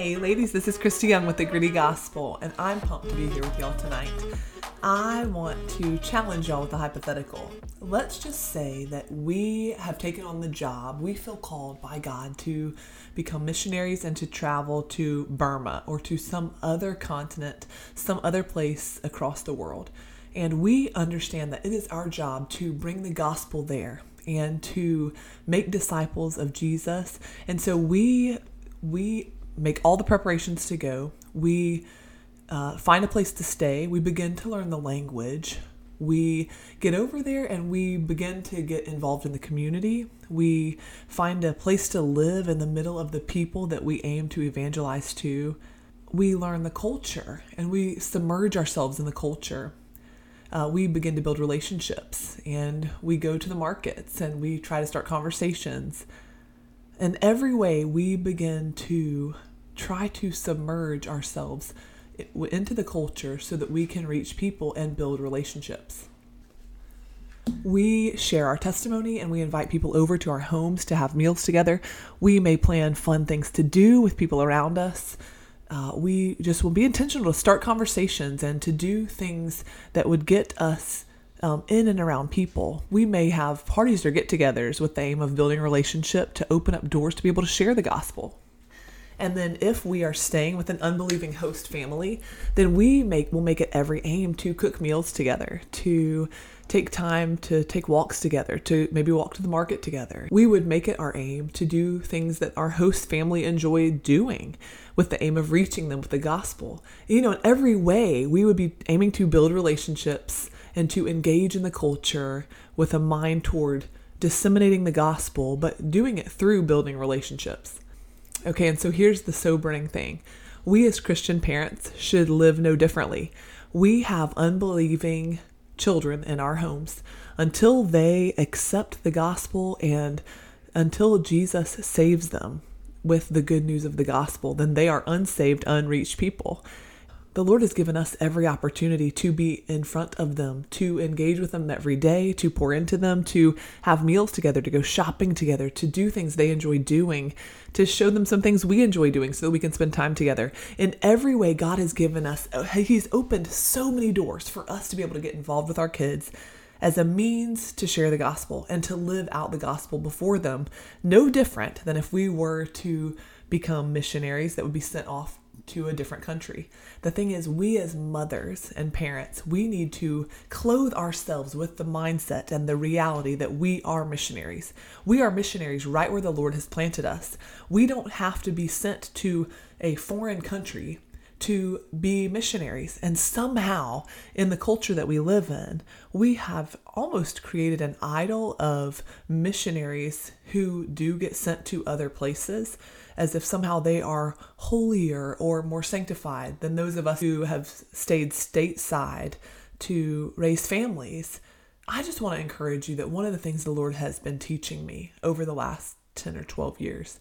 Hey, ladies, this is Christy Young with the Gritty Gospel, and I'm pumped to be here with y'all tonight. I want to challenge y'all with a hypothetical. Let's just say that we have taken on the job, we feel called by God to become missionaries and to travel to Burma or to some other continent, some other place across the world. And we understand that it is our job to bring the gospel there and to make disciples of Jesus. And so we we make all the preparations to go. We uh, find a place to stay. We begin to learn the language. We get over there and we begin to get involved in the community. We find a place to live in the middle of the people that we aim to evangelize to. We learn the culture and we submerge ourselves in the culture. Uh, we begin to build relationships and we go to the markets and we try to start conversations. In every way, we begin to try to submerge ourselves into the culture so that we can reach people and build relationships. We share our testimony and we invite people over to our homes to have meals together. We may plan fun things to do with people around us. Uh, we just will be intentional to start conversations and to do things that would get us um, in and around people. We may have parties or get togethers with the aim of building a relationship to open up doors to be able to share the gospel. And then if we are staying with an unbelieving host family, then we make will make it every aim to cook meals together, to take time to take walks together, to maybe walk to the market together. We would make it our aim to do things that our host family enjoy doing with the aim of reaching them with the gospel. You know, in every way, we would be aiming to build relationships and to engage in the culture with a mind toward disseminating the gospel, but doing it through building relationships. Okay, and so here's the sobering thing. We as Christian parents should live no differently. We have unbelieving children in our homes. Until they accept the gospel and until Jesus saves them with the good news of the gospel, then they are unsaved, unreached people the Lord has given us every opportunity to be in front of them, to engage with them every day, to pour into them, to have meals together, to go shopping together, to do things they enjoy doing, to show them some things we enjoy doing so that we can spend time together. In every way, God has given us, uh, He's opened so many doors for us to be able to get involved with our kids as a means to share the gospel and to live out the gospel before them, no different than if we were to become missionaries that would be sent off to a different country. The thing is, we as mothers and parents, we need to clothe ourselves with the mindset and the reality that we are missionaries. We are missionaries right where the Lord has planted us. We don't have to be sent to a foreign country to be missionaries. And somehow, in the culture that we live in, we have almost created an idol of missionaries who do get sent to other places as if somehow they are holier or more sanctified than those of us who have stayed stateside to raise families. I just want to encourage you that one of the things the Lord has been teaching me over the last 10 or 12 years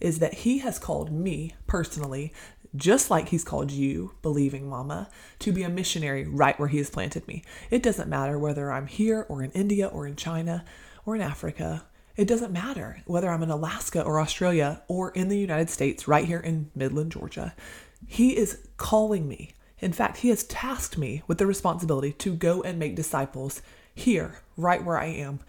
is that He has called me personally, just like He's called you, believing mama, to be a missionary right where He has planted me. It doesn't matter whether I'm here or in India or in China or in Africa it doesn't matter whether I'm in Alaska or Australia or in the United States, right here in Midland, Georgia. He is calling me. In fact, He has tasked me with the responsibility to go and make disciples here, right where I am,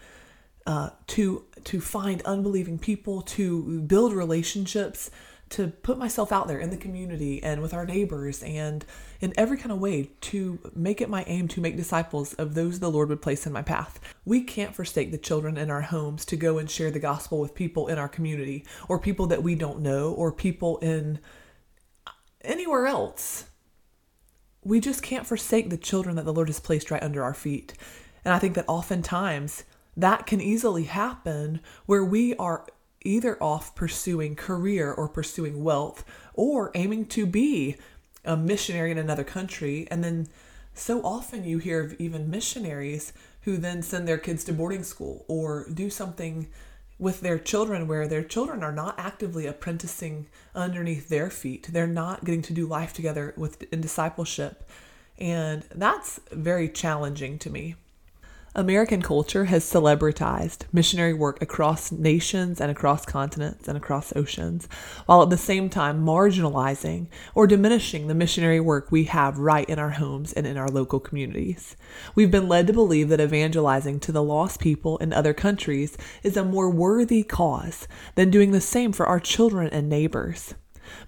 uh, to to find unbelieving people, to build relationships, to put myself out there in the community and with our neighbors and in every kind of way to make it my aim to make disciples of those the Lord would place in my path. We can't forsake the children in our homes to go and share the gospel with people in our community or people that we don't know or people in anywhere else. We just can't forsake the children that the Lord has placed right under our feet. And I think that oftentimes that can easily happen where we are either off pursuing career or pursuing wealth or aiming to be a missionary in another country. And then so often you hear of even missionaries who then send their kids to boarding school or do something with their children where their children are not actively apprenticing underneath their feet. They're not getting to do life together with in discipleship. And that's very challenging to me. American culture has celebritized missionary work across nations and across continents and across oceans, while at the same time marginalizing or diminishing the missionary work we have right in our homes and in our local communities. We've been led to believe that evangelizing to the lost people in other countries is a more worthy cause than doing the same for our children and neighbors.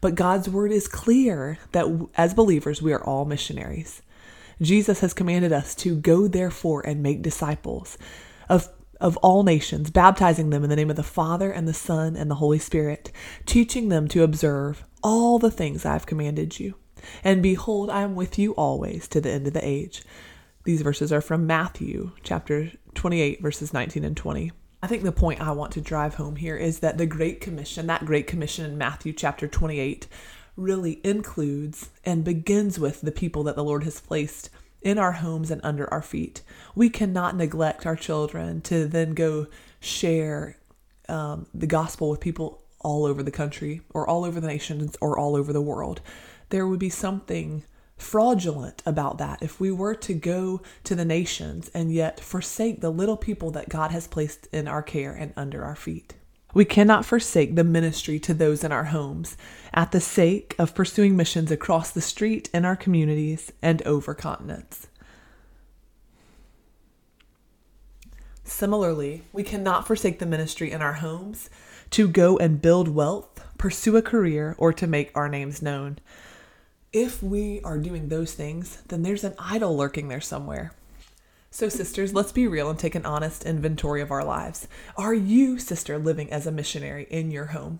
But God's word is clear that as believers, we are all missionaries. Jesus has commanded us to go therefore and make disciples of of all nations, baptizing them in the name of the Father and the Son and the Holy Spirit, teaching them to observe all the things I have commanded you. And behold, I am with you always to the end of the age. These verses are from Matthew chapter 28, verses 19 and 20. I think the point I want to drive home here is that the Great Commission, that Great Commission in Matthew chapter 28, really includes and begins with the people that the Lord has placed in our homes and under our feet. We cannot neglect our children to then go share um, the gospel with people all over the country or all over the nations or all over the world. There would be something fraudulent about that if we were to go to the nations and yet forsake the little people that God has placed in our care and under our feet. We cannot forsake the ministry to those in our homes at the sake of pursuing missions across the street in our communities and over continents. Similarly, we cannot forsake the ministry in our homes to go and build wealth, pursue a career, or to make our names known. If we are doing those things, then there's an idol lurking there somewhere. So, sisters, let's be real and take an honest inventory of our lives. Are you, sister, living as a missionary in your home,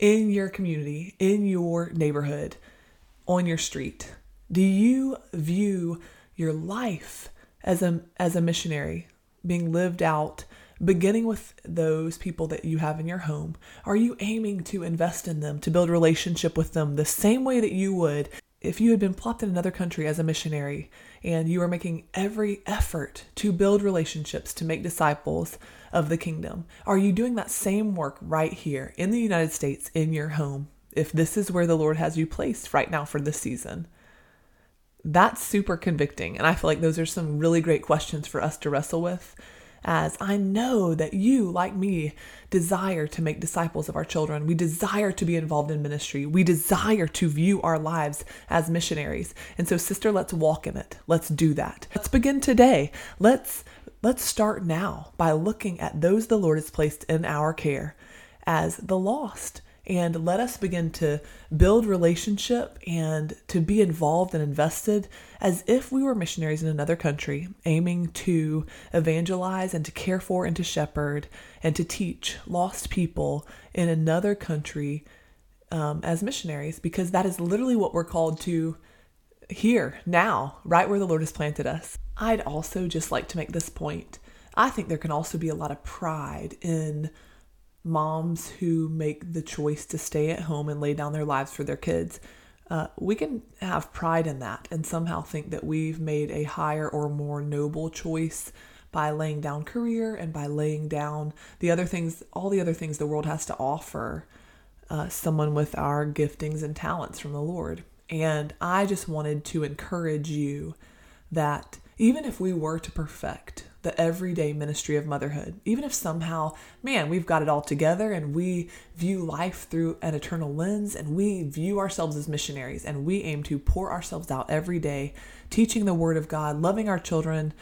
in your community, in your neighborhood, on your street? Do you view your life as a, as a missionary being lived out, beginning with those people that you have in your home? Are you aiming to invest in them, to build relationship with them the same way that you would if you had been plopped in another country as a missionary and you are making every effort to build relationships to make disciples of the kingdom, are you doing that same work right here in the United States in your home? If this is where the Lord has you placed right now for this season, that's super convicting. And I feel like those are some really great questions for us to wrestle with as I know that you, like me, desire to make disciples of our children. We desire to be involved in ministry. We desire to view our lives as missionaries. And so, sister, let's walk in it. Let's do that. Let's begin today. Let's let's start now by looking at those the Lord has placed in our care as the lost and let us begin to build relationship and to be involved and invested as if we were missionaries in another country, aiming to evangelize and to care for and to shepherd and to teach lost people in another country um, as missionaries, because that is literally what we're called to here, now, right where the Lord has planted us. I'd also just like to make this point. I think there can also be a lot of pride in moms who make the choice to stay at home and lay down their lives for their kids, uh, we can have pride in that and somehow think that we've made a higher or more noble choice by laying down career and by laying down the other things, all the other things the world has to offer uh, someone with our giftings and talents from the Lord. And I just wanted to encourage you that even if we were to perfect the everyday ministry of motherhood. Even if somehow, man, we've got it all together and we view life through an eternal lens and we view ourselves as missionaries and we aim to pour ourselves out every day, teaching the Word of God, loving our children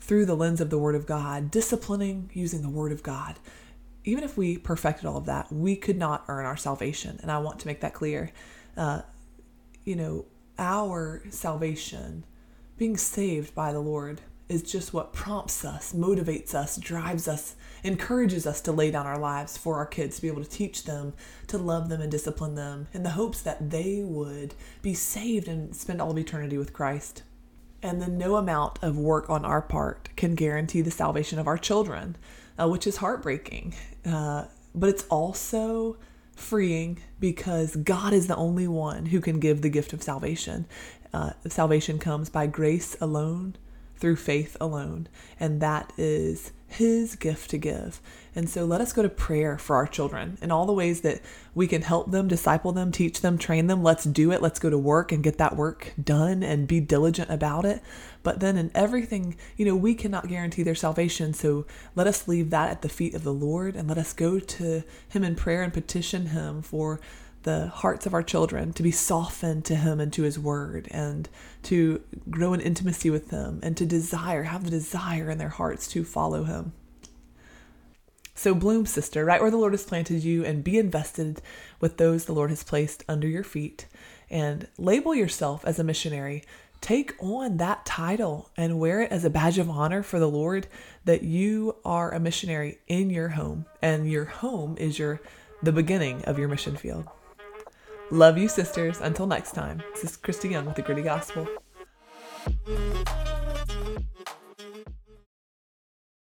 through the lens of the Word of God, disciplining using the Word of God. Even if we perfected all of that, we could not earn our salvation. And I want to make that clear. Uh, you know, our salvation, being saved by the Lord, is just what prompts us, motivates us, drives us, encourages us to lay down our lives for our kids to be able to teach them, to love them and discipline them in the hopes that they would be saved and spend all of eternity with Christ. And then no amount of work on our part can guarantee the salvation of our children, uh, which is heartbreaking. Uh, but it's also freeing because God is the only one who can give the gift of salvation. Uh, salvation comes by grace alone through faith alone. And that is His gift to give. And so let us go to prayer for our children in all the ways that we can help them, disciple them, teach them, train them. Let's do it. Let's go to work and get that work done and be diligent about it. But then in everything, you know, we cannot guarantee their salvation. So let us leave that at the feet of the Lord and let us go to Him in prayer and petition Him for the hearts of our children to be softened to him and to his word and to grow in intimacy with him and to desire have the desire in their hearts to follow him. So bloom sister right where the lord has planted you and be invested with those the lord has placed under your feet and label yourself as a missionary take on that title and wear it as a badge of honor for the lord that you are a missionary in your home and your home is your the beginning of your mission field Love you, sisters. Until next time, this is Christy Young with the Gritty Gospel.